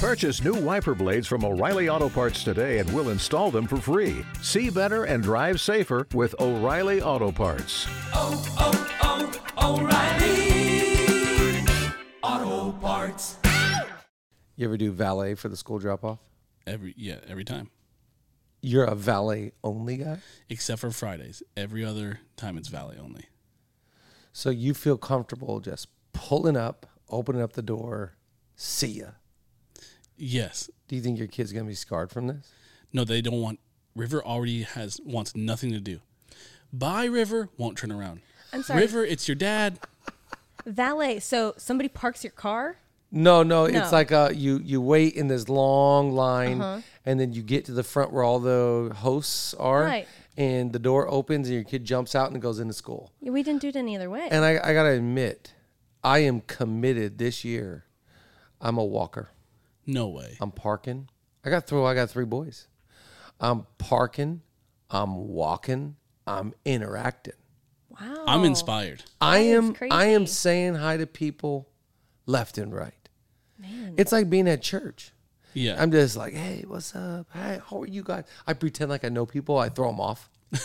Purchase new wiper blades from O'Reilly Auto Parts today and we'll install them for free. See better and drive safer with O'Reilly Auto Parts. oh, oh, oh O'Reilly Auto Parts. You ever do valet for the school drop off? Every yeah, every time. You're a valet only guy? Except for Fridays. Every other time it's valet only. So you feel comfortable just pulling up, opening up the door, see ya. Yes. Do you think your kid's gonna be scarred from this? No, they don't want River already has wants nothing to do. Bye, River, won't turn around. I'm sorry. River, it's your dad. Valet. So somebody parks your car. No, no, No. it's like uh you you wait in this long line and then you get to the front where all the hosts are Right. and the door opens and your kid jumps out and goes into school. We didn't do it any other way. And I, I gotta admit, I am committed this year. I'm a walker. No way. I'm parking. I got through. I got three boys. I'm parking. I'm walking. I'm interacting. wow. I'm inspired. I That is am. I am crazy. saying hi to people, left and right. Man. It's like being at church. Yeah. I'm just like, hey, what's up? Hey, how are you guys? I pretend like I know people. I throw them off.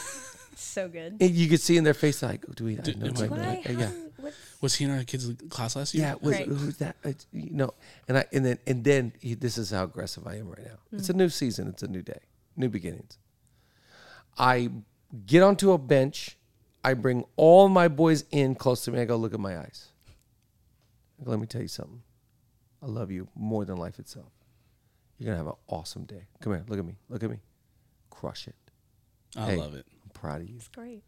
So good. And you can see in their face like, oh, do we? I know, it's I like, Why? I- yeah. How? What? Was he in our kids' class last year? Yeah, was, Right. who's that? It's, you know, and I and then and then he, this is how aggressive I am right now. It's a mm. new season. It's a new day, new beginnings. I get onto a bench. I bring all my boys in close to me. I go, look at my eyes. I go, Let me tell you something. I love you more than life itself. You're gonna have an awesome day. Come here, look at me, look at me, crush it. I Hey, love it. I'm proud of you. It's great.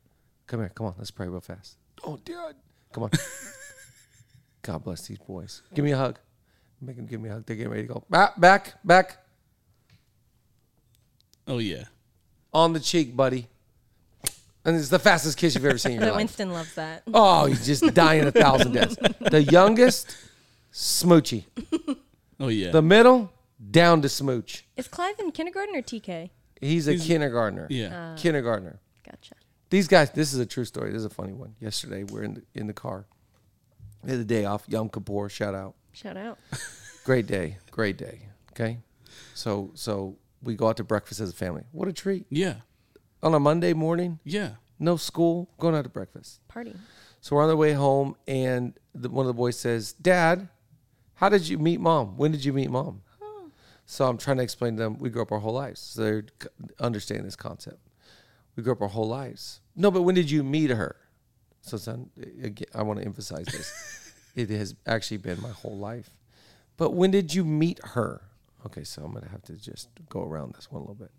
Come here, come on, let's pray real fast. Oh, Dad. Come on. God bless these boys. Give me a hug. Make them give me a hug. They're getting ready to go. Back, back, back. Oh yeah. On the cheek, buddy. And it's the fastest kiss you've ever seen in your But life. Winston loves that. Oh, he's just dying a thousand deaths. The youngest, smoochy. Oh yeah. The middle, down to smooch. Is Clive in kindergarten or TK? He's a kindergartner. yeah. Uh, kindergartner. Gotcha. These guys, this is a true story. This is a funny one. Yesterday, we're in the, in the car. We had the day off. Yom Kippur, shout out. Shout out. Great day, great day. Okay, so so we go out to breakfast as a family. What a treat yeah. on a Monday morning. Yeah. No school, going out to breakfast. Party. So we're on the way home, and the, one of the boys says, "Dad, how did you meet mom? When did you meet mom?" So I'm trying to explain to them we grew up our whole lives. So they understand this concept. We grew up our whole lives. No, but when did you meet her? So son, again, I want to emphasize this. it has actually been my whole life. But when did you meet her? Okay, so I'm gonna have to just go around this one a little bit.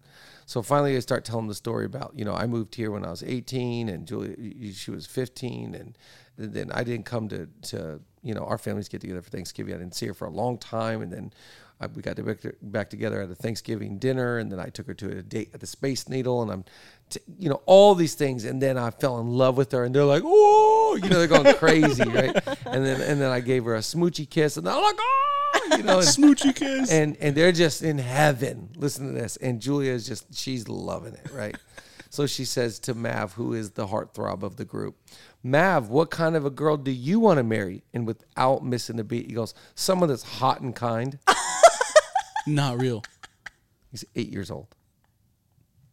So finally, I start telling the story about you know I moved here when I was 18 and Julia she was 15 and then I didn't come to to you know our families get together for Thanksgiving. I didn't see her for a long time, and then I, we got to back, back together at a Thanksgiving dinner, and then I took her to a date at the Space Needle, and I'm, t- you know, all these things, and then I fell in love with her, and they're like, oh, you know, they're going crazy, right? And then and then I gave her a smoochy kiss, and they're like, oh, you know, and, Smoochy kiss. and and they're just in heaven. Listen to this, and Julia is just she's loving it, right? so she says to Mav, who is the heartthrob of the group, Mav, what kind of a girl do you want to marry? And without missing a beat, he goes, someone that's hot and kind. Not real. He's eight years old.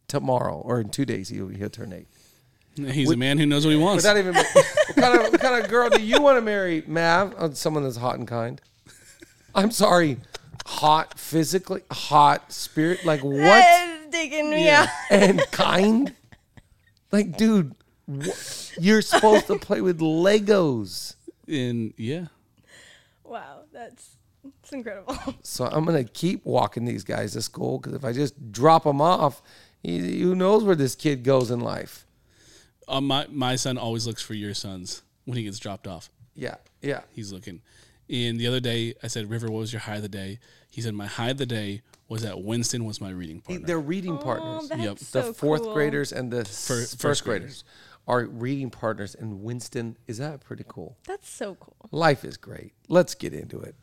Tomorrow or in two days, he'll, he'll turn eight. He's a man who knows what he wants. Without even, what kind of what kind of girl do you want to marry, Mav? Oh, someone that's hot and kind. I'm sorry, hot physically, hot spirit. Like what? Digging, me yeah. and kind. Like, dude, wh- you're supposed to play with Legos. and yeah. Wow, that's it's incredible. So I'm gonna keep walking these guys to school because if I just drop them off, he, who knows where this kid goes in life? Uh, my my son always looks for your sons when he gets dropped off. Yeah, yeah. He's looking. And the other day, I said, River, what was your high of the day? He said, my high of the day was that Winston was my reading partner. They're reading partners. that's Yep. the fourth cool. graders and the s- first first, graders. graders are reading partners. And Winston, is that pretty cool? That's so cool. Life is great. Let's get into it.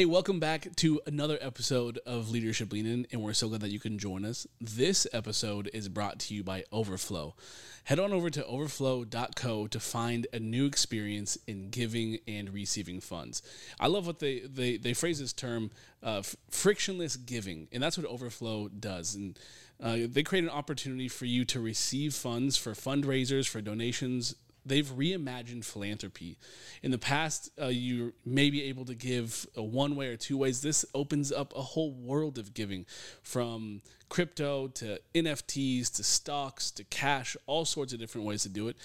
Hey, welcome back to another episode of Leadership Lean In, and we're so glad that you can join us. This episode is brought to you by Overflow. Head on over to overflow.co to find a new experience in giving and receiving funds. I love what they they, they phrase this term uh, frictionless giving, and that's what Overflow does. And uh, they create an opportunity for you to receive funds for fundraisers, for donations, they've reimagined philanthropy. In the past, uh, you may be able to give uh, one way or two ways. This opens up a whole world of giving from crypto to NFTs to stocks to cash, all sorts of different ways to do it.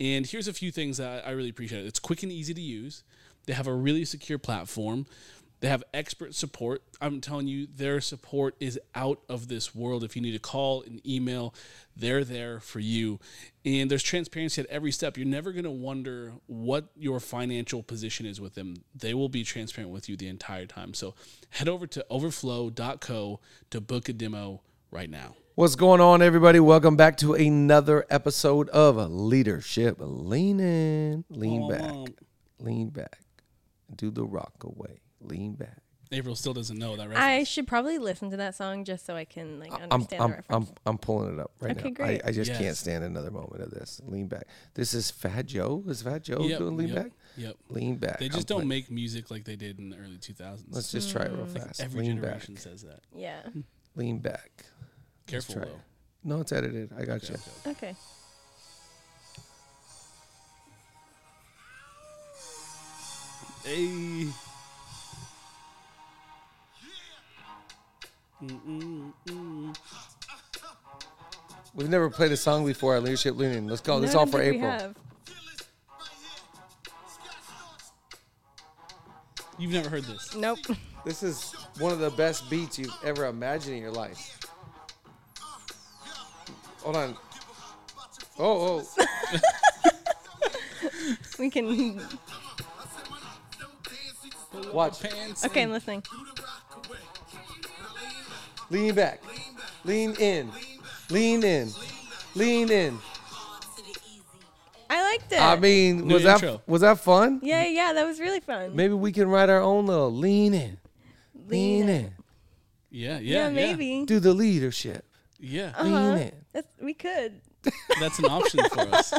And here's a few things that I really appreciate. It's quick and easy to use. They have a really secure platform. They have expert support. I'm telling you, their support is out of this world. If you need a call, an email, they're there for you. And there's transparency at every step. You're never going to wonder what your financial position is with them. They will be transparent with you the entire time. So head over to overflow.co to book a demo right now. What's going on, everybody? Welcome back to another episode of Leadership Lean In. Lean back. Lean back. Do the rock away. Lean back. April still doesn't know that right I should probably listen to that song just so I can like I'm, understand I'm, the reference. I'm, I'm pulling it up right Okay, now. great. I, I just can't stand another moment of this. Lean back. This is Fat Joe. Is Fat Joe Yep, doing lean yep, back? Yep. Lean back. They I'm just don't playing- make music like they did in the early 2000s. Let's just try it real Mm. fast. Every lean generation back. says that. yeah. Lean back. Careful though. it. No, it's edited. I got you. Okay. Hey. We've never played a song before at Leadership Lean In. Let's go. This is all for think we April. have. You've never heard this. Nope. This is one of the best beats you've ever imagined in your life. Hold on. Oh, oh. we can. Watch. Pants. Okay, I'm listening. Lean back. Lean in. Lean in. Lean in. I liked it. I mean, New was that was that fun? yeah, yeah, that was really fun. Maybe we can write our own little lean in. Lean in. Yeah, yeah, yeah, yeah. maybe. Do the leadership. Yeah, Uh-huh. Lean in. That's, we could. that's an option for us.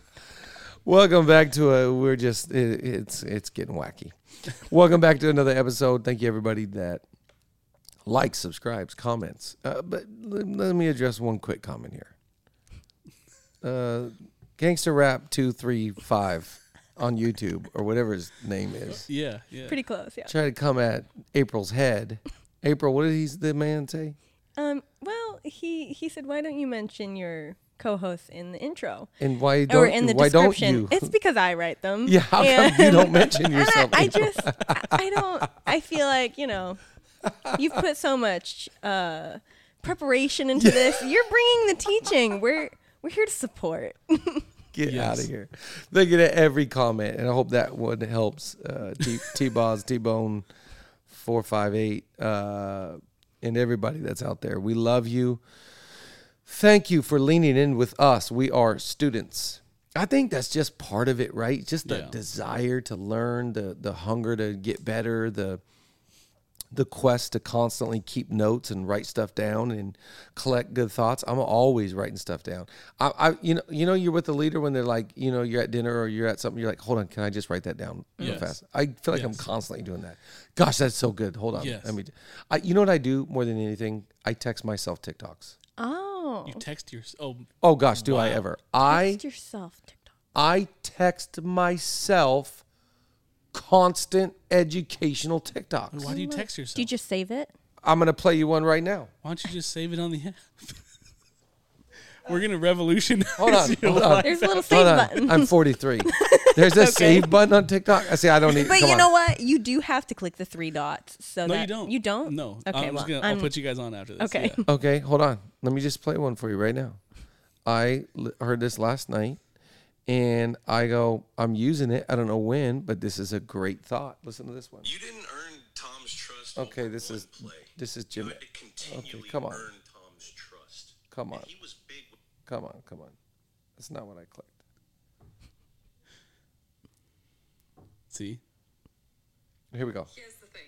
Welcome back to a. We're just it, it's it's getting wacky. Welcome back to another episode. Thank you everybody that likes, subscribes, comments. Uh, but let, let me address one quick comment here. Uh, Gangster Rap two three five on YouTube or whatever his name is. Yeah, yeah. Pretty close, yeah. Try to come at April's head. April, what did he the man say? Um. Well, he he said, "Why don't you mention your co-hosts in the intro And why don't or in the why don't description?" you? It's because I write them. yeah, how come you don't mention yourself? I, I just, I, I don't. I feel like you know, you've put so much uh, preparation into this. You're bringing the teaching. We're we're here to support. Get Yes. out of here. They get at every comment, and I hope that one helps. Uh, T- T-Boz, T-Bone, 458, uh, and everybody that's out there. We love you. Thank you for leaning in with us. We are students. I think that's just part of it, right? Just the Yeah. desire to learn, the the hunger to get better, the the quest to constantly keep notes and write stuff down and collect good thoughts. I'm always writing stuff down. I, I you know, you know, you're with the leader when they're like, you know, you're at dinner or you're at something. You're like, hold on, can I just write that down real Yes. fast? I feel like I'm constantly doing that. Gosh, that's so good. Hold on, Yes. let me. I, you know what I do more than anything? I text myself TikToks. Oh, You text your oh Oh gosh, do I Wow. ever? I text yourself TikTok. I text myself constant educational TikToks. why do you text yourself? Do you just save it? I'm gonna play you one right now. why don't you just save it on the app? We're gonna revolutionize. Hold on, your hold on. life. There's a little Hold save on. button. I'm 43. There's a save button on TikTok. I see. I don't need. But come you on. know what? You do have to click the three dots. So No, that you don't. You don't. No. Okay. I'm well, just gonna. I'm, I'll put you guys on after this. Okay. Yeah. Okay, hold on. Let me just play one for you right now. I l- heard this last night, and I go, I'm using it. I don't know when, but this is a great thought. Listen to this one. You didn't earn Tom's trust. Okay, this one is play. this is You Jim. had to continually come on. Tom's trust. Come on, And he was big. come on, come on. That's not what I clicked. See. Here we go. Here's the thing.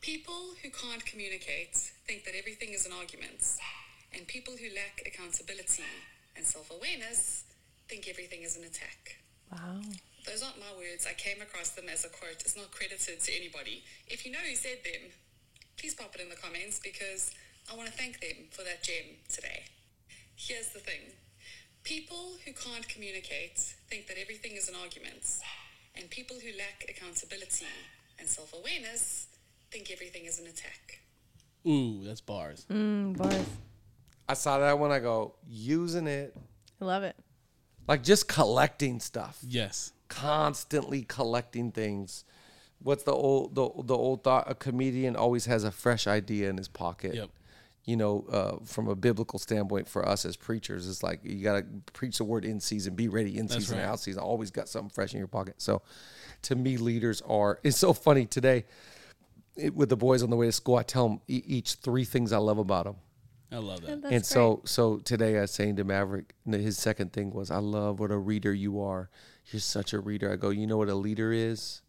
People who can't communicate think that everything is an argument, and people who lack accountability and self awareness think everything is an attack. Wow. Those aren't my words. I came across them as a quote. It's not credited to anybody. If you know who said them, please pop it in the comments because I want to thank them for that gem today. Here's the thing people who can't communicate think that everything is an argument, and people who lack accountability and self awareness think everything is an attack. Ooh, that's bars. Mm, bars. I saw that one. I go using it I love it. Like just collecting stuff, Yes. constantly collecting things. What's the old the the old thought? A comedian always has a fresh idea in his pocket. Yep. You know, uh, from a biblical standpoint, for us as preachers, it's like you got to preach the word in season, be ready in That's season, right. out season. Always got something fresh in your pocket. So, to me, leaders are. It's so funny today it, with the boys on the way to school. I tell them each three things I love about them. I love that. That's and so so today I was saying to Maverick, his second thing was, I love what a reader you are. You're such a reader. I go, you know what a leader is?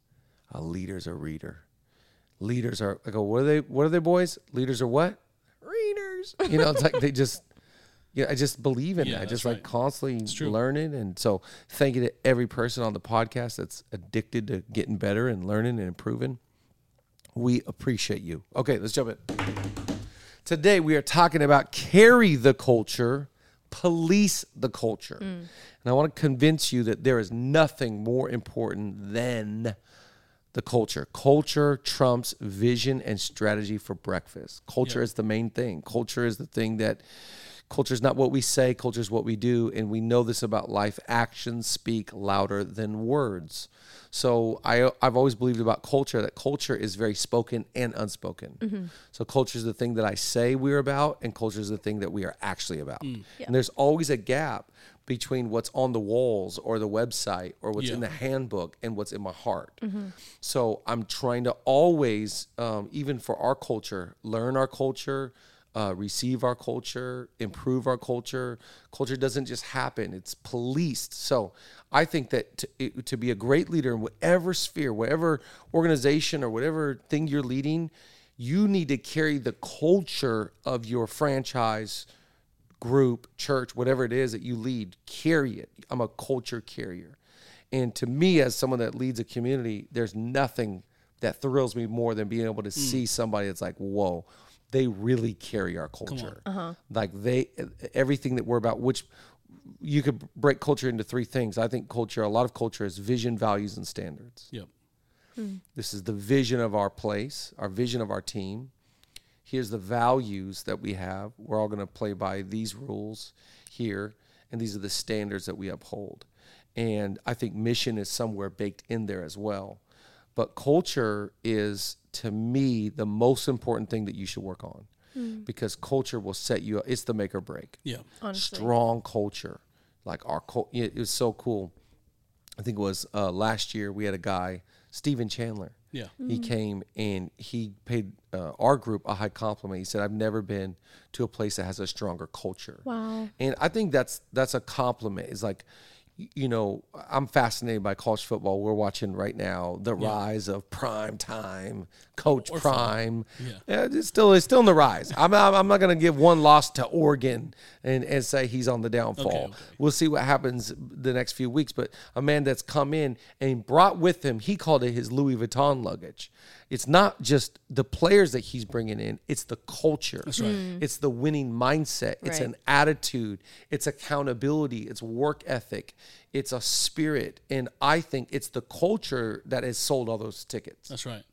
A leader's a reader. Leaders are. I go, what are they? What are they, boys? Leaders are what? Readers. You know, it's like they just. Yeah, I just believe in Yeah, that. I that's just right. like constantly true. learning, and so thank you to every person on the podcast that's addicted to getting better and learning and improving. We appreciate you. Okay, let's jump in. Today we are talking about carry the culture, police the culture. Mm. And I want to convince you that there is nothing more important than the culture. Culture trumps vision and strategy for breakfast. Culture is the main thing. Culture is the thing that culture is not what we say, culture is what we do. And we know this about life. Actions speak louder than words. So I, I've always believed about culture that culture is very spoken and unspoken. Mm-hmm. So culture is the thing that I say we're about, and culture is the thing that we are actually about. Mm. And there's always a gap between what's on the walls or the website or what's in the handbook and what's in my heart. Mm-hmm. So I'm trying to always, um, even for our culture, learn our culture, uh, receive our culture, improve our culture. Culture doesn't just happen; it's policed. So I think that to, it- to be a great leader in whatever sphere, whatever organization or whatever thing you're leading, you need to carry the culture of your franchise group, church, whatever it is that you lead, carry it. I'm a culture carrier. And to me, as someone that leads a community, there's nothing that thrills me more than being able to see somebody that's like, whoa, they really carry our culture. Uh-huh. Like they, everything that we're about, which you could break culture into three things. I think culture, a lot of culture is vision, values, and standards. Yep. Hmm. This is the vision of our place, our vision of our team. Here's the values that we have. We're all going to play by these rules here, and these are the standards that we uphold. And I think mission is somewhere baked in there as well. But culture is, to me, the most important thing that you should work on because culture will set you up. It's the make or break Yeah. Honestly. strong culture. Like our cult, it was so cool. I think it was uh, last year we had a guy, Steven Chandler. Yeah. He came and he paid uh, our group a high compliment. He said, "I've never been to a place that has a stronger culture." Wow. And I think that's that's a compliment. It's like, y- you know, I'm fascinated by college football. We're watching right now the rise of prime time, Coach Prime. Yeah. it's still it's still in the rise. I'm not, I'm not going to give one loss to Oregon and, and say he's on the downfall. Okay, okay. We'll see what happens the next few weeks. But a man that's come in and brought with him, he called it his Louis Vuitton luggage. It's not just the players that he's bringing in; it's the culture. That's right. Mm. It's the winning mindset. It's Right. an attitude. It's accountability. It's work ethic. It's a spirit, and I think it's the culture that has sold all those tickets. That's right.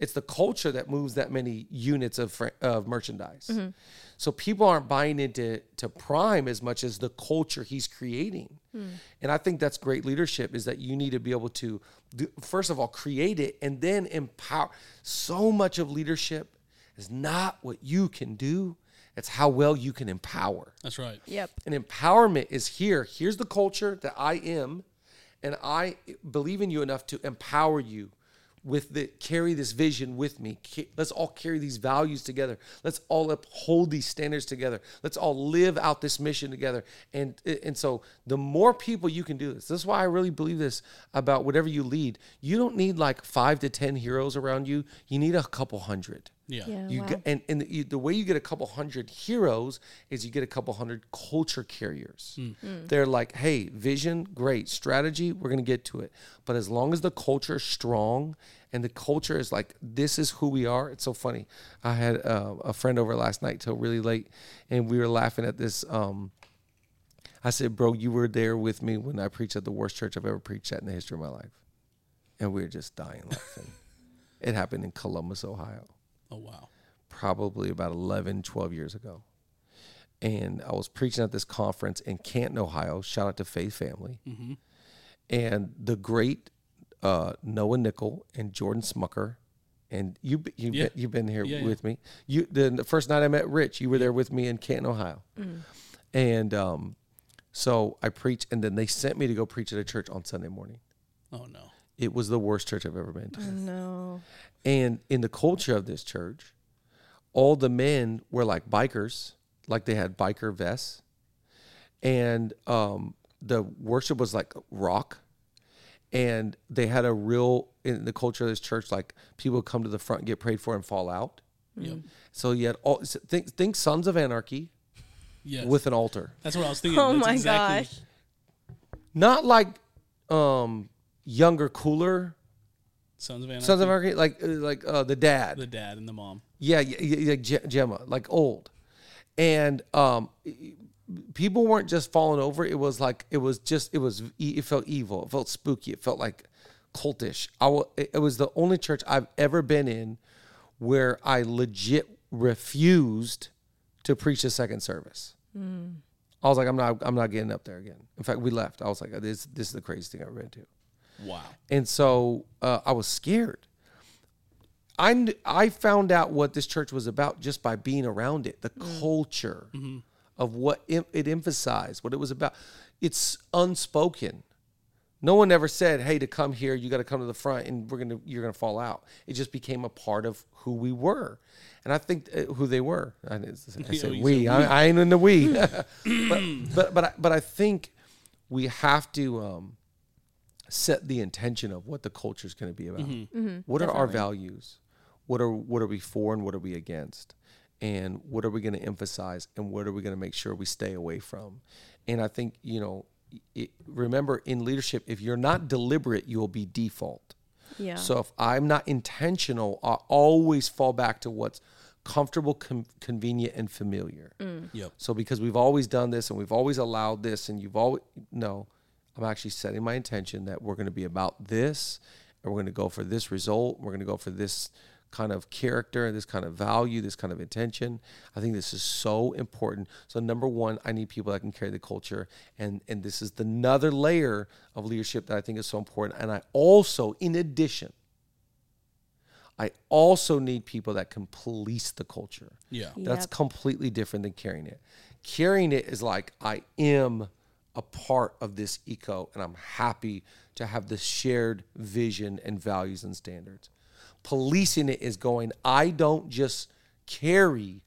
It's the culture that moves that many units of fr- of merchandise. Mm-hmm. So people aren't buying into to Prime as much as the culture he's creating. And I think that's great leadership is that you need to be able to do, first of all create it and then empower. So much of leadership is not what you can do, it's how well you can empower. That's right. Yep. And empowerment is here. Here's the culture that I am, and I believe in you enough to empower you with the carry this vision with me. Let's all carry these values together. Let's all uphold these standards together. Let's all live out this mission together. And and so the more people you can do this. This is why I really believe this about whatever you lead. You don't need like 5 to 10 heroes around you. You need a couple hundred. Yeah. Yeah. You wow. get, and and the, you, the way you get a couple hundred heroes is you get a couple hundred culture carriers. They're like, hey, vision, great, strategy, we're gonna get to it. But as long as the culture is strong and the culture is like, this is who we are. It's so funny. I had uh, a friend over last night till really late, and we were laughing at this. Um, I said, bro, you were there with me when I preached at the worst church I've ever preached at in the history of my life, and we were just dying laughing. it happened in Columbus, Ohio Oh wow. probably about 11, 12 years ago. And I was preaching at this conference in Canton, Ohio. Shout out to Faith Family. And the great uh, Noah Nickel and Jordan Smucker. And you, you, Yeah. you've been here Yeah, yeah. with me. You, the, the first night I met Rich, you were there with me in Canton, Ohio. And um, so I preached, and then they sent me to go preach at a church on Sunday morning. Oh no. It was the worst church I've ever been to. no. And in the culture of this church, all the men were like bikers, like they had biker vests. And um, the worship was like rock. And they had a real, in the culture of this church, like people would come to the front get prayed for and fall out. Yep. So you had all, think, think Sons of Anarchy Yes. with an altar. That's what I was thinking. Oh That's my exactly, gosh. Not like um, younger, cooler Sons of Anarchy. Sons of Anarchy, like, uh, like uh, the dad. The dad and the mom. Yeah, yeah, yeah, yeah, Ge- Gemma, like old, and um, people weren't just falling over. It was like it was just it was e- it felt evil. It felt spooky. It felt like cultish. I wa- it it was the only church I've ever been in where I legit refused to preach a second service. I was like, I'm not, I'm not getting up there again. In fact, we left. I was like, this, this is the craziest thing I've ever been to. Wow. And so uh, I was scared. I, I found out what this church was about just by being around it, the culture of what it, it emphasized, what it was about. It's unspoken. No one ever said, "Hey, to come here, you got to come to the front, and we're gonna you're gonna fall out." It just became a part of who we were, and I think uh, who they were. I, I said you we. I, I ain't in the we, but but but I, but I think we have to um, set the intention of what the culture is going to be about. Mm-hmm. Mm-hmm. What are our values? What are what are we for and what are we against? And what are we going to emphasize and what are we going to make sure we stay away from? And I think you know, it, remember in leadership, if you're not deliberate, you will be default. Yeah. So if I'm not intentional, I always fall back to what's comfortable, com- convenient, and familiar. Mm. Yep. So because we've always done this and we've always allowed this, and you've always no, I'm actually setting my intention that we're going to be about this, and we're going to go for this result. We're going to go for this kind of character, this kind of value, this kind of intention. I think this is so important. So number one, I need people that can carry the culture, and and this is the another layer of leadership that I think is so important. And I also, in addition, I also need people that can police the culture. Yeah. That's Yep. completely different than carrying it. Carrying it is like I am a part of this eco and I'm happy to have this shared vision and values and standards. Policing it is going, I don't just carry,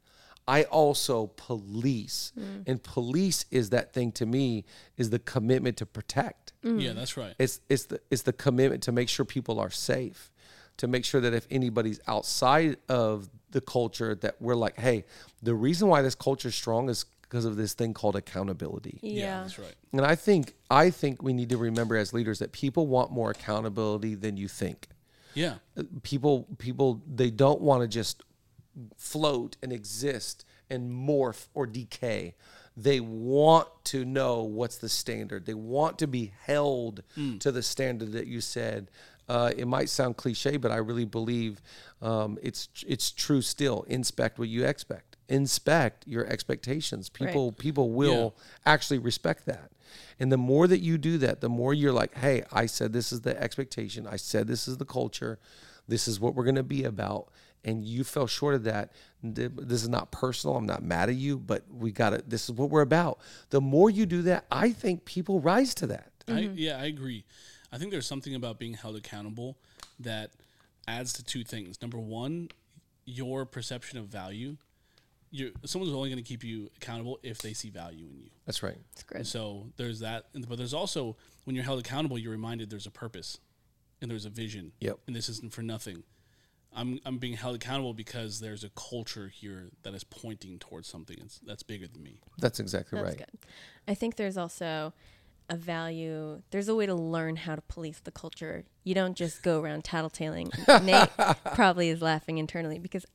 I also police. Mm. And police is that thing to me is the commitment to protect. Mm. Yeah, that's right. It's it's the it's the commitment to make sure people are safe, to make sure that if anybody's outside of the culture, that we're like, hey, the reason why this culture is strong is because of this thing called accountability. yeah, yeah. that's right. And I think I think we need to remember as leaders that people want more accountability than you think. Yeah. People people they don't want to just float and exist and morph or decay. They want to know what's the standard. They want to be held to the standard that you said. Uh, it might sound cliche, but I really believe um, it's it's true. Still, inspect what you expect. Inspect your expectations. People people will actually respect that. And the more that you do that, the more you're like, hey, I said this is the expectation. I said this is the culture. This is what we're going to be about. And you fell short of that. This is not personal. I'm not mad at you, but we got to, this is what we're about. The more you do that, I think people rise to that. I, mm-hmm. yeah, I agree. I think there's something about being held accountable that adds to two things. Number one, your perception of value. You're, someone's only going to keep you accountable if they see value in you. That's right. It's good. So there's that, but there's also when you're held accountable, you're reminded there's a purpose and there's a vision. Yep. And this isn't for nothing. I'm I'm being held accountable because there's a culture here that is pointing towards something that's, that's bigger than me. That's exactly That's right. good. I think there's also a value. There's a way to learn how to police the culture. You don't just go around tattletaling. Nate probably is laughing internally because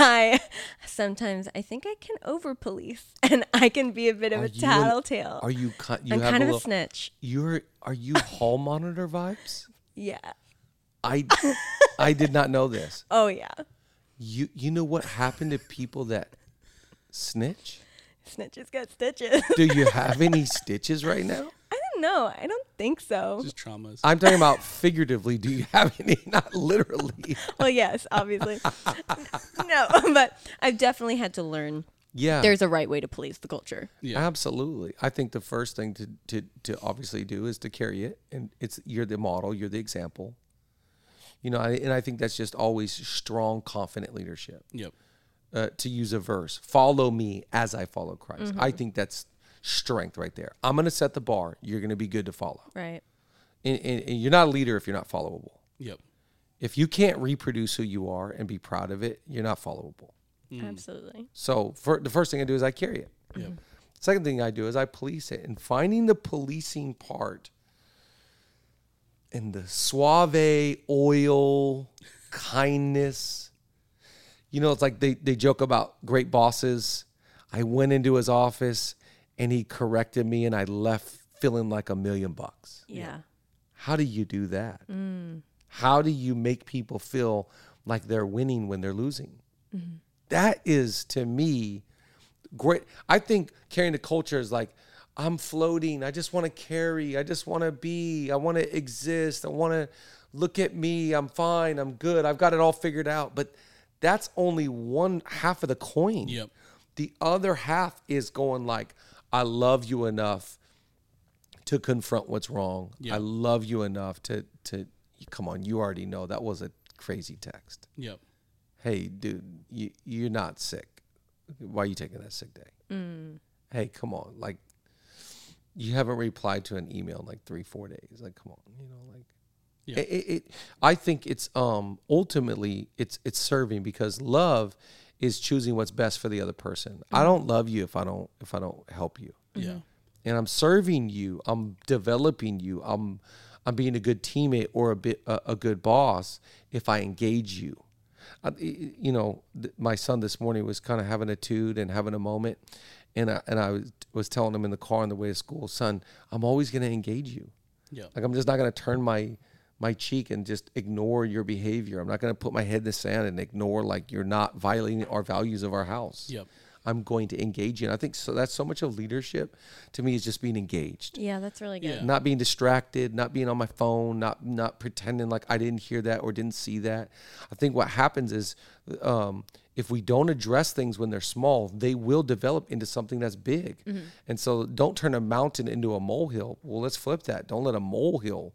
I sometimes I think I can over police and I can be a bit of Are a you an- tattletale. Are you? ki- You I'm have kind a of a little, snitch. You're. Are you hall monitor vibes? Yeah. I. I did not know this. Oh yeah. You. You know what happened to people that snitch? Snitches got stitches. Do you have any stitches right now? I don't know. I don't think so. Just traumas. I'm talking about figuratively. Do you have any? Not literally. Well, yes, obviously. no, but I've definitely had to learn Yeah. there's a right way to police the culture. yeah. Absolutely. I think the first thing to, to, to obviously do is to carry it. And it's you're the model, you're the example. You know, I, and I think that's just always strong, confident leadership. Yep. Uh, to use a verse, follow me as I follow Christ. I think that's strength right there. I'm going to set the bar. You're going to be good to follow. Right. And, and, and you're not a leader if you're not followable. Yep. If you can't reproduce who you are and be proud of it, you're not followable. Mm. Absolutely. So for, the first thing I do is I carry it. Yep. Mm-hmm. Second thing I do is I police it. And finding the policing part and the suave oil kindness. You know, it's like they, they joke about great bosses. I went into his office and he corrected me and I left feeling like a million bucks. Yeah. How do you do that? How do you make people feel like they're winning when they're losing? Mm-hmm. That is to me great. I think carrying the culture is like, I'm floating. I just want to carry. I just want to be. I want to exist. I want to look at me. I'm fine. I'm good. I've got it all figured out. But that's only one half of the coin. Yep. The other half is going like, I love you enough to confront what's wrong. Yeah. I love you enough to to come on, you already know that was a crazy text. Yep. Hey, dude, you you're not sick. Why are you taking that sick day? Hey, come on. Like you haven't replied to an email in like three, four days. Like, come on, you know, like Yeah. it, it, it I think it's um ultimately it's it's serving because love is choosing what's best for the other person. I mm-hmm. don't love you if I don't if I don't help you Yeah. Mm-hmm. and I'm serving you. I'm developing you. I'm I'm being a good teammate or a bit a, a good boss if I engage you. I, you know, th- my son this morning was kind of having a tude and having a moment, and I, and I was was telling him in the car on the way to school, son, I'm always going to engage you. Yeah. Like I'm just not going to turn my my cheek and just ignore your behavior. I'm not going to put my head in the sand and ignore like you're not violating our values of our house. Yep. I'm going to engage you. And I think so. That's so much of leadership to me is just being engaged, Yeah, that's really good. Yeah. not being distracted, not being on my phone, not not pretending like I didn't hear that or didn't see that. I think what happens is um, if we don't address things when they're small, they will develop into something that's big. And so don't turn a mountain into a molehill. Well, let's flip that. Don't let a molehill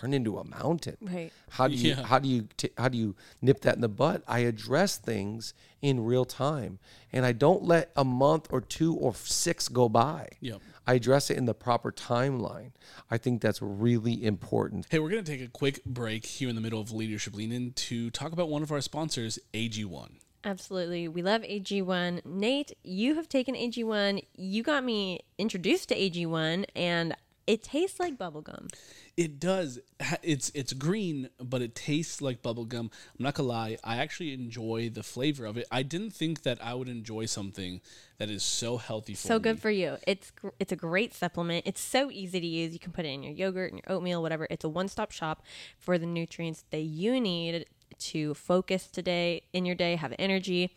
turn into a mountain. Right. How do you Yeah. how do you t- how do you nip that in the butt? I address things in real time, and I don't let a month or two or six go by. Yep. I address it in the proper timeline. I think that's really important. Hey, we're going to take a quick break here in the middle of Leadership Lean In to talk about one of our sponsors, AG1. Absolutely. We love AG1. Nate, you have taken AG1. You got me introduced to AG1 and it tastes like bubblegum. It does. It's it's green, but it tastes like bubblegum. I'm not gonna lie. I actually enjoy the flavor of it. I didn't think that I would enjoy something that is so healthy for So me. good for you. It's it's a great supplement. It's so easy to use. You can put it in your yogurt and your oatmeal, whatever. It's a one-stop shop for the nutrients that you need to focus today in your day, have energy.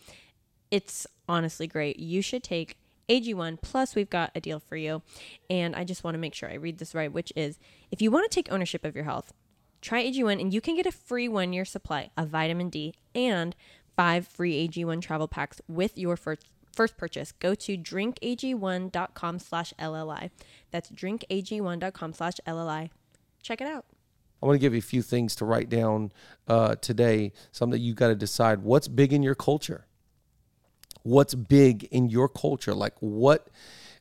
It's honestly great. You should take AG1 plus we've got a deal for you. And I just want to make sure I read this right, which is if you want to take ownership of your health, try AG1 and you can get a free 1-year supply of vitamin D and 5 free AG1 travel packs with your first first purchase go to drinkag1.com slash lli that's drinkag1.com slash lli check it out I want to give you a few things to write down uh, today. Something that you got to decide what's big in your culture. What's big in your culture? Like what?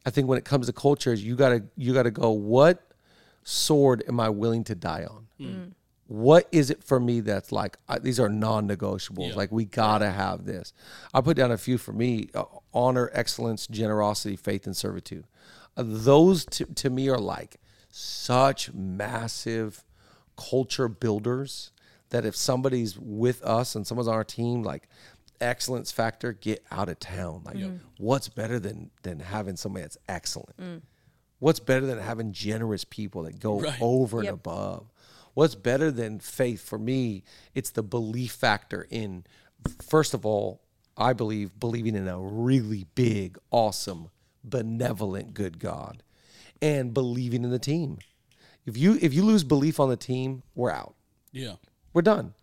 I think when it comes to culture, is you gotta you gotta go. What sword am I willing to die on? What is it for me that's like I, these are non-negotiables? Yeah. Like we gotta have this. I put down a few for me: uh, honor, excellence, generosity, faith, and servitude. Uh, those to, to me are like such massive culture builders that if somebody's with us and someone's on our team, like excellence factor, get out of town. Like, mm. what's better than than having somebody that's excellent? Mm. What's better than having generous people that go Right. over and above? What's better than faith for me? It's the belief factor in, first of all, I believe believing in a really big, awesome, benevolent, good God, and believing in the team. If you if you lose belief on the team, we're out. Yeah. We're done.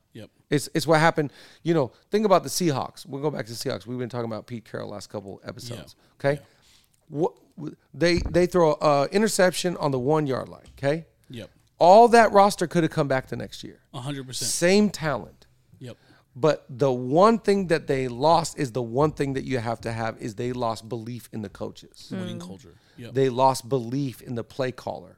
It's it's what happened. You know, think about the Seahawks. We'll go back to the Seahawks. We've been talking about Pete Carroll last couple episodes. Okay, what they they throw a interception on the one yard line. Okay, Yep. all that roster could have come back the next year. A hundred percent. Same talent. Yep. But the one thing that they lost is the one thing that you have to have is they lost belief in the coaches. Winning culture. Yep. They lost belief in the play caller.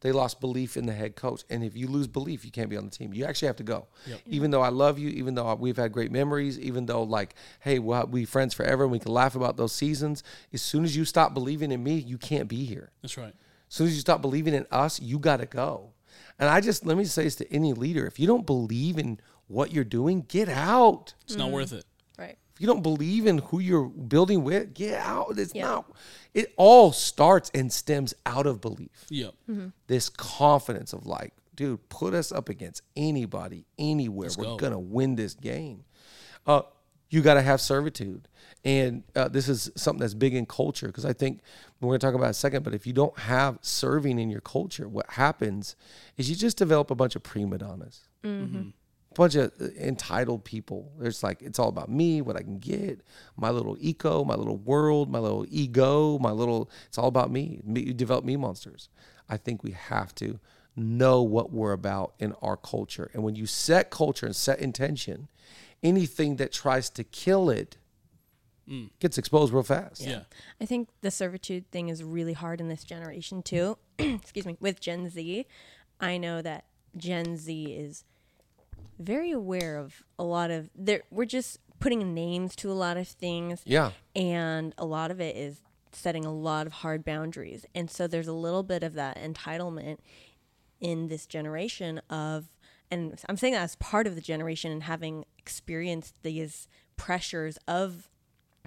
They lost belief in the head coach. And if you lose belief, you can't be on the team. You actually have to go. Even though I love you, even though we've had great memories, even though like, hey, we'll we friends forever and we can laugh about those seasons. As soon as you stop believing in me, you can't be here. That's right. As soon as you stop believing in us, you got to go. And I just let me say this to any leader: if you don't believe in what you're doing, get out. It's not worth it. Right. If you don't believe in who you're building with, get out. It's Yeah. not. It all starts and stems out of belief. Yep. This confidence of like, dude, put us up against anybody, anywhere. We're go. gonna win this game. Uh, you got to have servitude, and uh, this is something that's big in culture because I think we're gonna talk about it in a second. But if you don't have serving in your culture, what happens is you just develop a bunch of prima donnas bunch of uh, entitled people. It's like it's all about me, what I can get, my little eco, my little world, my little ego, my little. It's all about me. me you develop me monsters. I think we have to know what we're about in our culture, and when you set culture and set intention, anything that tries to kill it gets exposed real fast. Yeah. I think the servitude thing is really hard in this generation too. Excuse me. With Gen Z, I know that Gen Z is very aware of a lot of there we're just putting names to a lot of things. Yeah. And a lot of it is setting a lot of hard boundaries. And so there's a little bit of that entitlement in this generation of and I'm saying that as part of the generation and having experienced these pressures of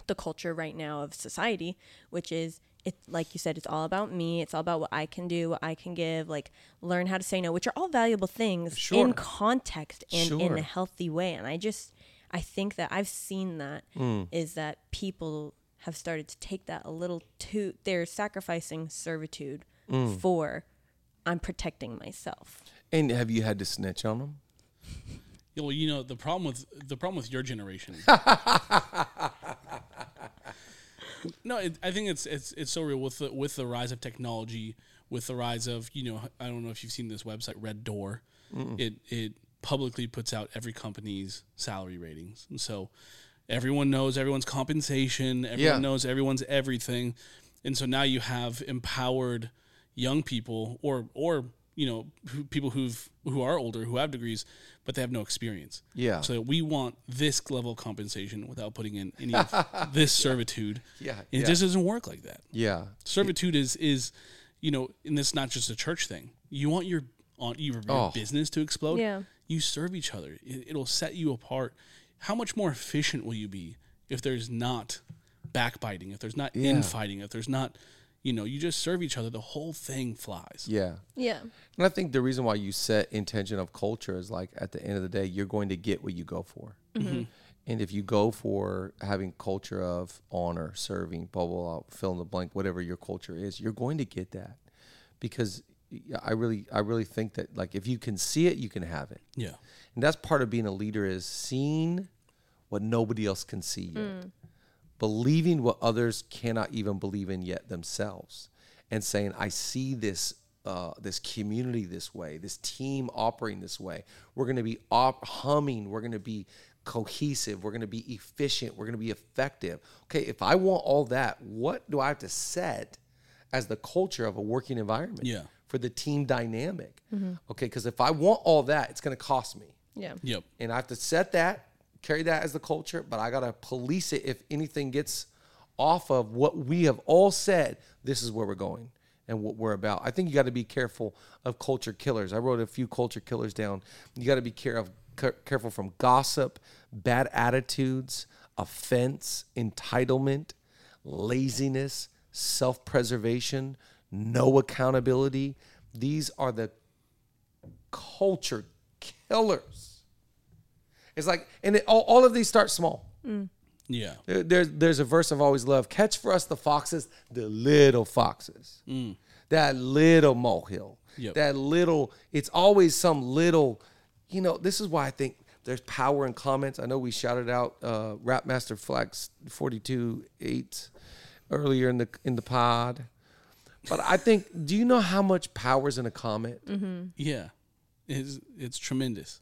the culture right now of society, which is it like you said, it's all about me. It's all about what I can do, what I can give, like learn how to say no, which are all valuable things Sure. in context and in a healthy way. And I just I think that I've seen that is Mm. that people have started to take that a little too they're sacrificing servitude Mm. for I'm protecting myself. And have you had to snitch on them? Yeah, Well, you know the problem with the problem with your generation. no, it, I think it's it's it's so real with the with the rise of technology, with the rise of you know I don't know if you've seen this website Red Door. It it publicly puts out every company's salary ratings, and so everyone knows everyone's compensation. Everyone Yeah. knows everyone's everything, and so now you have empowered young people or or you know who, people who've who are older who have degrees but they have no experience Yeah. so we want this level of compensation without putting in any of this servitude Yeah, And it yeah. just doesn't work like that Yeah. servitude is is you know and this is not just a church thing you want your on your, your Oh. business to explode Yeah. you serve each other it, it'll set you apart how much more efficient will you be if there's not backbiting if there's not Yeah. infighting if there's not you know you just serve each other the whole thing flies Yeah. Yeah. And I think the reason why you set intention of culture is like at the end of the day, you're going to get what you go for. Mm-hmm. Mm-hmm. And if you go for having culture of honor, serving, blah, blah, blah, fill in the blank, whatever your culture is, you're going to get that. Because I really, I really think that like if you can see it, you can have it. yeah And that's part of being a leader is seeing what nobody else can see yet. Mm. Believing what others cannot even believe in yet themselves. And saying, I see this uh, this community this way, this team operating this way. We're going to be op- humming. We're going to be cohesive. We're going to be efficient. We're going to be effective. Okay, if I want all that, what do I have to set as the culture of a working environment? Yeah. For the team dynamic. Okay, because if I want all that, it's going to cost me Yeah. Yep. and I have to set that, carry that as the culture, but I gotta police it if anything gets off of what we have all said. This is where we're going and what we're about. I think you got to be careful of culture killers. I wrote a few culture killers down. You got to be care of, careful from gossip, bad attitudes, offense, entitlement, laziness, self-preservation, no accountability. These are the culture killers. It's like, and it, all, all of these start small. Mm. Yeah. There- There's there's a verse I've always loved. Catch for us the foxes, the little foxes. Mm. That little molehill. Yep. That little, it's always some little, you know, this is why I think there's power in comments. I know we shouted out uh Rapmaster Flex 42 8 earlier in the in the pod. But I think, do you know how much power is in a comment? Mm-hmm. Yeah. It's it's tremendous.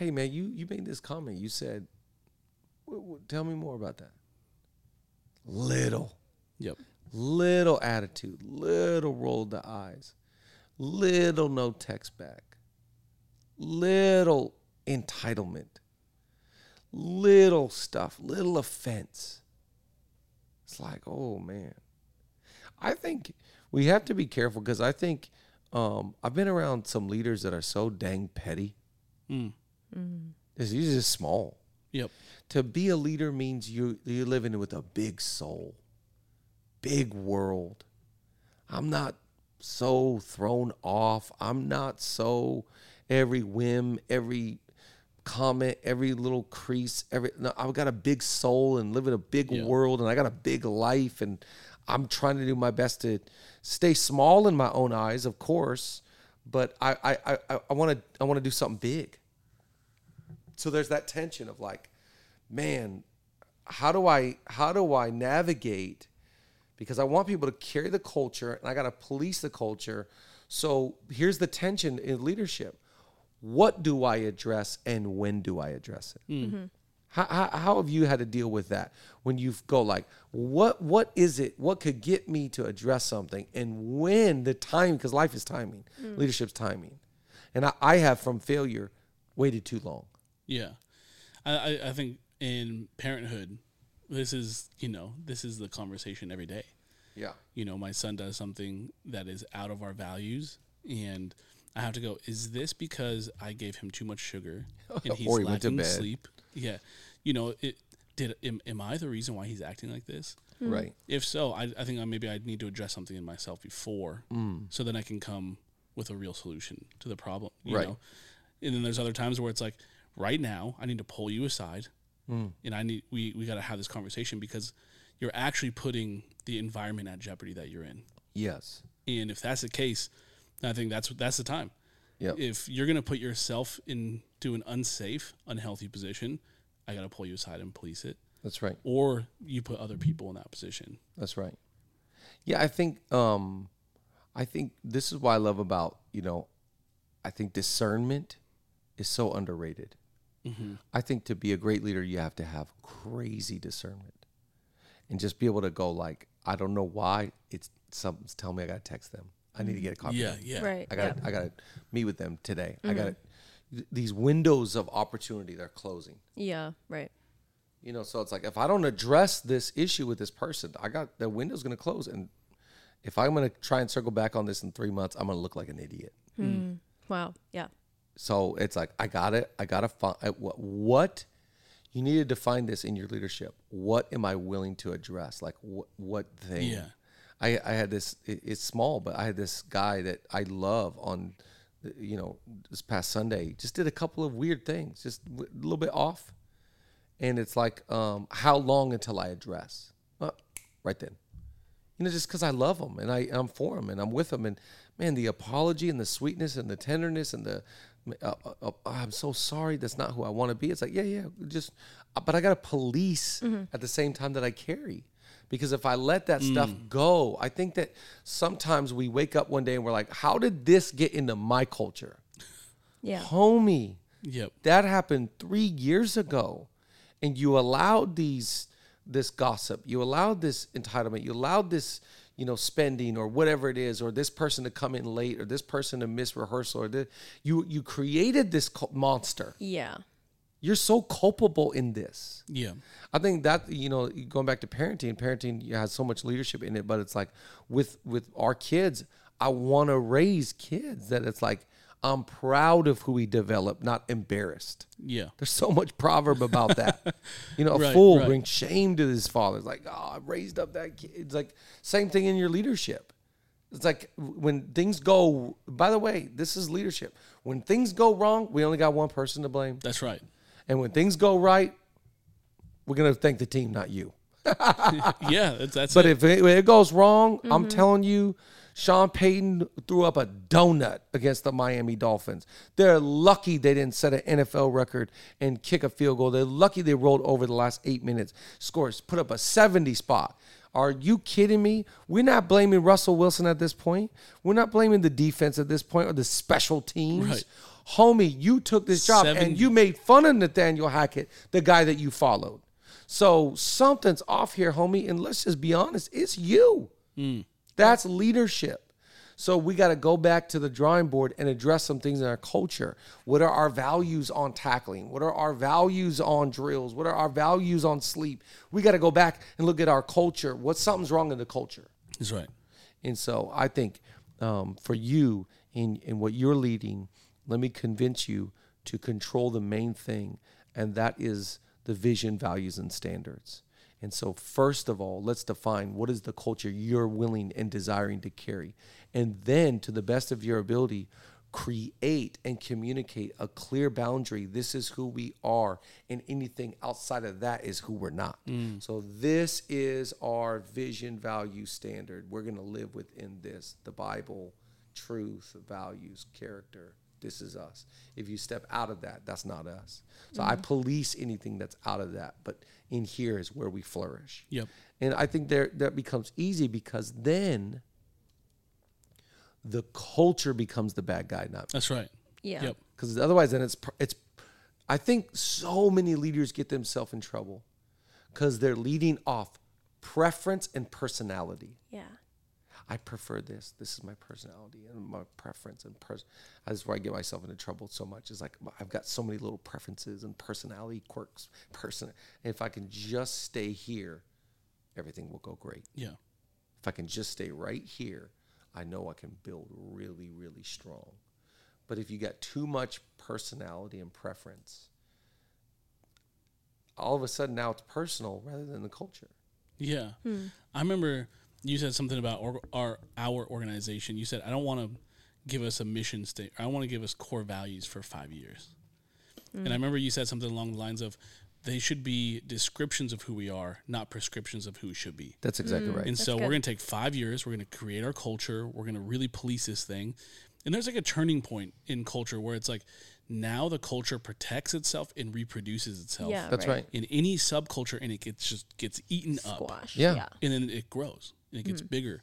Hey man, you you made this comment. You said, "Wh- wh- "Tell me more about that." Little, Yep. little attitude, little roll of the eyes, little no text back, little entitlement, little stuff, little offense. It's like, oh man. I think we have to be careful because I think um, I've been around some leaders that are so dang petty. Mm. Mm-hmm. It's usually just small. Yep. To be a leader means you you're living with a big soul, big world. I'm not so thrown off. I'm not so every whim, every comment, every little crease, every no, I've got a big soul and live in a big Yeah. world and I got a big life and I'm trying to do my best to stay small in my own eyes, of course, but I I I I want to I want to do something big. So there's that tension of like, man, how do I how do I navigate? Because I want people to carry the culture and I got to police the culture. So here's the tension in leadership. What do I address and when do I address it? Hmm. Mm-hmm. How, how, how have you had to deal with that when you go like, what what is it? What could get me to address something and when the time? Because life is timing, hmm. leadership's timing, and I, I have from failure waited too long. Yeah, I, I I think in parenthood, this is you know this is the conversation every day. Yeah. You know, my son does something that is out of our values, and I have to go. Is this because I gave him too much sugar and he's Or he went to lacking bed. sleep? Yeah, you know, it did. Am, am I the reason why he's acting like this? Hmm. Right. If so, I, I think I, maybe I need to address something in myself before, hmm. so then I can come with a real solution to the problem. You Right. know? And then there's other times where it's like, right now, I need to pull you aside, Mm. and I need we we got to have this conversation because you're actually putting the environment at jeopardy that you're in. Yes. And if that's the case, I think that's that's the time. Yep. If you're gonna put yourself into an unsafe, unhealthy position, I got to pull you aside and police it, That's right. or you put other people in that position. That's right. Yeah, I think um I think this is what I love about, you know, I think discernment is so underrated. Mm-hmm. I think to be a great leader you have to have crazy discernment. And just be able to go like, I don't know why it's something's telling me I gotta text them. I need to mm-hmm. get a copy. Yeah, yeah, Right. I gotta yeah. I gotta meet with them today. I gotta mm-hmm. these windows of opportunity they're closing. Yeah. Right. You know, so it's like if I don't address this issue with this person, I got the window's going to close, and if I'm going to try and circle back on this in three months, I'm going to look like an idiot. Hmm. Wow. Yeah. So it's like I got it. I got to find what what you need to define this in your leadership. What am I willing to address? Like what what thing? Yeah. I I had this. It, it's small, but I had this guy that I love on, you know, this past Sunday. Just did a couple of weird things, just a little bit off, and it's like, um, how long until I address? Uh, right then you know, just because I love them and I, I'm for them and I'm with them. And man, the apology and the sweetness and the tenderness and the, uh, uh, uh, I'm so sorry. That's not who I want to be. It's like, yeah, yeah, just, uh, but I got to police at the same time that I carry Because if I let that stuff go, I think that sometimes we wake up one day and we're like, how did this get into my culture? Yeah. Homie, Yep. that happened three years ago. And you allowed these this gossip, you allowed this entitlement, you allowed this, you know, spending or whatever it is, or this person to come in late, or this person to miss rehearsal, or this, you you created this monster. Yeah. You're so culpable in this. Yeah. I think that you know, going back to parenting, parenting you has so much leadership in it, but it's like with with our kids, I want to raise kids that it's like I'm proud of who we develop, not embarrassed. Yeah. There's so much proverb about that. You know, a Right, fool right. brings shame to his father. It's like, oh, I raised up that kid. It's like same thing in your leadership. It's like when things go. By the way, this is leadership. When things go wrong, we only got one person to blame, That's right. and when things go right, we're gonna thank the team, not you. Yeah. That's, that's But it. if it, if it goes wrong, I'm mm-hmm. telling you, Sean Payton threw up a donut against the Miami Dolphins. They're lucky they didn't set an NFL record and kick a field goal. They're lucky they rolled over the last eight minutes, scores, put up a 70 spot. Are you kidding me? We're not blaming Russell Wilson at this point. We're not blaming the defense at this point or the special teams. Right. Homie, you took this job Seven- and you made fun of Nathaniel Hackett, the guy that you followed. So something's off here, homie. And let's just be honest, it's you. Hmm. That's leadership. So we got to go back to the drawing board and address some things in our culture. What are our values on tackling? What are our values on drills? What are our values on sleep? We got to go back and look at our culture. What something's wrong in the culture? That's right. And so I think um, for you in, in what you're leading, let me convince you to control the main thing, and that is the vision, values, and standards. And so, first of all, let's define what is the culture you're willing and desiring to carry. And then, to the best of your ability, create and communicate a clear boundary. This is who we are, and anything outside of that is who we're not. Mm. So, this is our vision, value, standard. We're going to live within this the Bible, truth, values, character. This is us. If you step out of that, that's not us. So, I mm-hmm. police anything that's out of that. But in here is where we flourish. Yep. And I think there that becomes easy because then the culture becomes the bad guy, not That's right. Yeah. Yep. because otherwise then it's it's i think so many leaders get themselves in trouble because they're leading off preference and personality Yeah. I prefer this this is my personality and my preference and person that's where i get myself into trouble so much is like i've got so many little preferences and personality quirks person and if i can just stay here everything will go great Yeah. if I can just stay right here, I know I can build really, really strong. But if you got too much personality and preference, all of a sudden now it's personal rather than the culture. Yeah. Hmm. I remember you said something about or, our our organization. You said I don't want to give us a mission state. I want to give us core values for 5 years. And I mm. remember you said something along the lines of they should be descriptions of who we are, not prescriptions of who we should be. That's exactly mm, right. And so good. we're going to take five years. We're going to create our culture. We're going to really police this thing. And there's like a turning point in culture where it's like now the culture protects itself and reproduces itself Yeah. That's right. in any subculture and it gets just gets eaten up Squash. Yeah. Yeah. and then it grows and it gets hmm. bigger.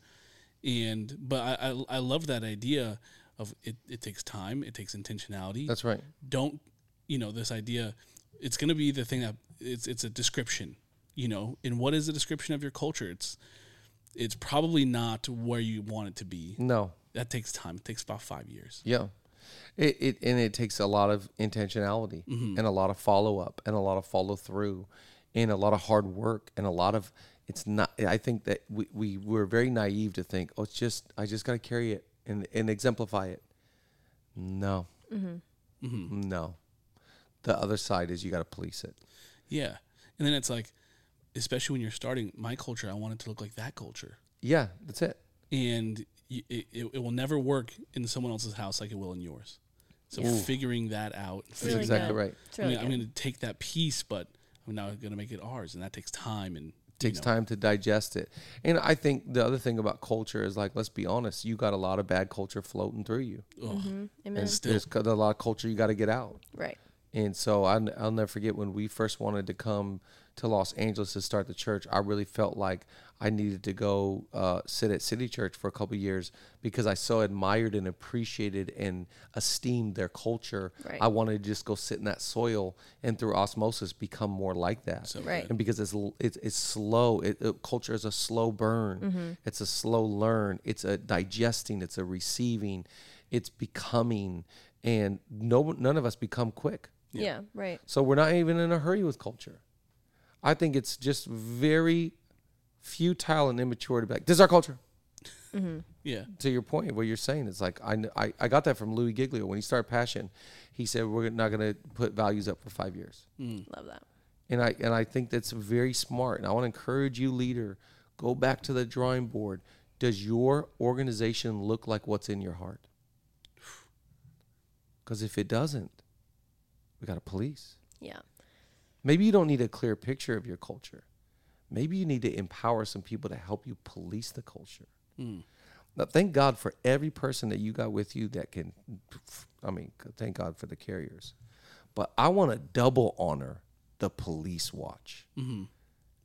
And but I, I I love that idea of it, it takes time, it takes intentionality. That's right. Don't you know this idea? It's going to be the thing that it's it's a description, you know. And what is the description of your culture? It's it's probably not where you want it to be. No. That takes time. It takes about five years. Yeah. It, it and it takes a lot of intentionality mm-hmm. and a lot of follow up and a lot of follow through and a lot of hard work and a lot of it's not I think that we, we were very naive to think, oh it's just I just gotta carry it and, and exemplify it. No. mm-hmm No. The other side is you gotta police it. Yeah, and then it's like, especially when you're starting my culture, I want it to look like that culture. Yeah, that's it. and y- it, it, it will never work in someone else's house like it will in yours. So figuring that out, It's really exactly good. right. Really I mean, I'm going to take that piece, but I'm now going to make it ours, and that takes time and takes time to digest it. And I think the other thing about culture is like, let's be honest, you got a lot of bad culture floating through you. Ugh. Mm-hmm. Amen. And Still. there's a lot of culture you got to get out. Right. And so I, will never forget when we first wanted to come to Los Angeles to start the church. I really felt like I needed to go uh, sit at City Church for a couple of years because I so admired and appreciated and esteemed their culture. Right. I wanted to just go sit in that soil and through osmosis become more like that. So Right. And because it's it's, it's slow. It, it- culture is a slow burn. It's a slow learn. It's a digesting. It's a receiving. It's becoming. And no none of us become quick. Yeah. Right. So we're not even in a hurry with culture. I think it's just very futile and immature to be like, this is our culture. Mm-hmm. Yeah. To your point, what you're saying is like, I, I, I got that from Louie Giglio. When he started Passion, he said, we're not going to put values up for five years. Mm. Love that. And I, and I think that's very smart. And I want to encourage you, leader, go back to the drawing board. Does your organization look like what's in your heart? Because if it doesn't, we got a police. Yeah. Maybe you don't need a clear picture of your culture. Maybe you need to empower some people to help you police the culture. Hmm. Now, thank God for every person that you got with you that can. I mean, thank God for the carriers, but I want to double honor the police watch. Mm-hmm.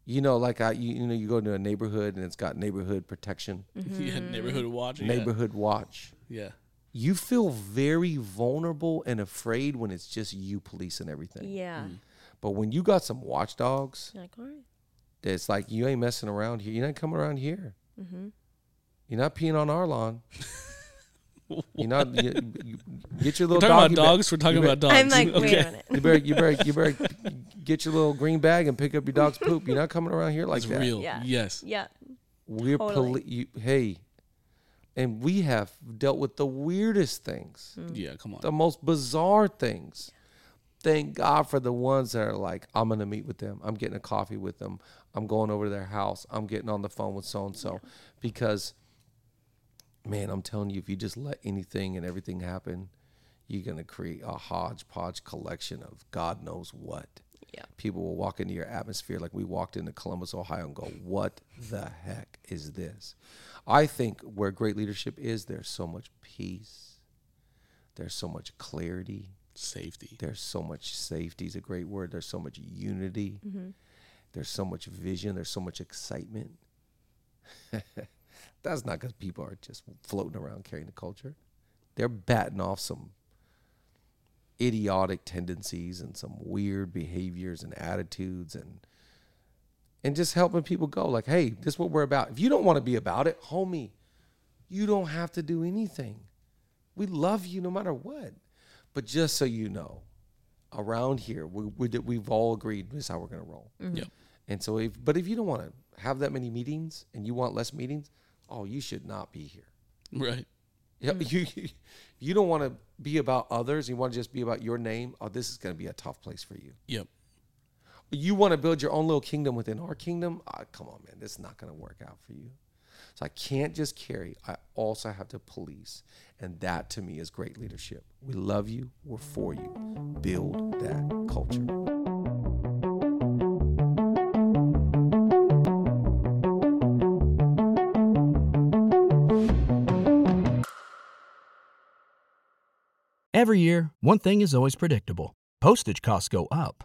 You know, like I, you, you know, you go to a neighborhood and it's got neighborhood protection, mm-hmm. Yeah. Neighborhood watch. Yeah. neighborhood watch. Yeah. You feel very vulnerable and afraid when it's just you policing everything. Yeah. Mm. But when you got some watchdogs, like, all right. It's like you ain't messing around here. You're not coming around here. Mm-hmm. You're not peeing on our lawn. You're not. You, you get your We're little talking doggy about bag. dogs. We're talking You about dogs. I'm like, wait okay. a minute. You better, you better, you better get your little green bag and pick up your dog's poop. You're not coming around here like It's that. real. Yeah. Yes. Yeah. We're Totally. poli- you, Hey, and we have dealt with the weirdest things, Yeah. Come on. the most bizarre things. Thank God for the ones that are like, I'm gonna meet with them. I'm getting a coffee with them. I'm going over to their house. I'm getting on the phone with so and so, because, man, I'm telling you, if you just let anything and everything happen, you're gonna create a hodgepodge collection of God knows what. Yeah. People will walk into your atmosphere like we walked into Columbus, Ohio, and go, "What the heck is this?" I think where great leadership is, there's so much peace. There's so much clarity. Safety. There's so much safety is a great word. There's so much unity. Mm-hmm. There's so much vision. There's so much excitement. That's not because people are just floating around carrying the culture. They're batting off some idiotic tendencies and some weird behaviors and attitudes and and just helping people go like, hey, this is what we're about. If you don't want to be about it, homie, you don't have to do anything. We love you no matter what. But just so you know, around here, we, we, we've all agreed this is how we're going to roll. Yep. And so, if but if you don't want to have that many meetings and you want less meetings, oh, you should not be here. Right. Yeah, you you don't want to be about others. You want to just be about your name. Oh, this is going to be a tough place for you. Yep. You want to build your own little kingdom within our kingdom. Ah, come on, man, this is not going to work out for you. So I can't just carry. I also have to police, and that to me is great leadership. We love you. We're for you. Build that culture. Every year, one thing is always predictable postage costs go up.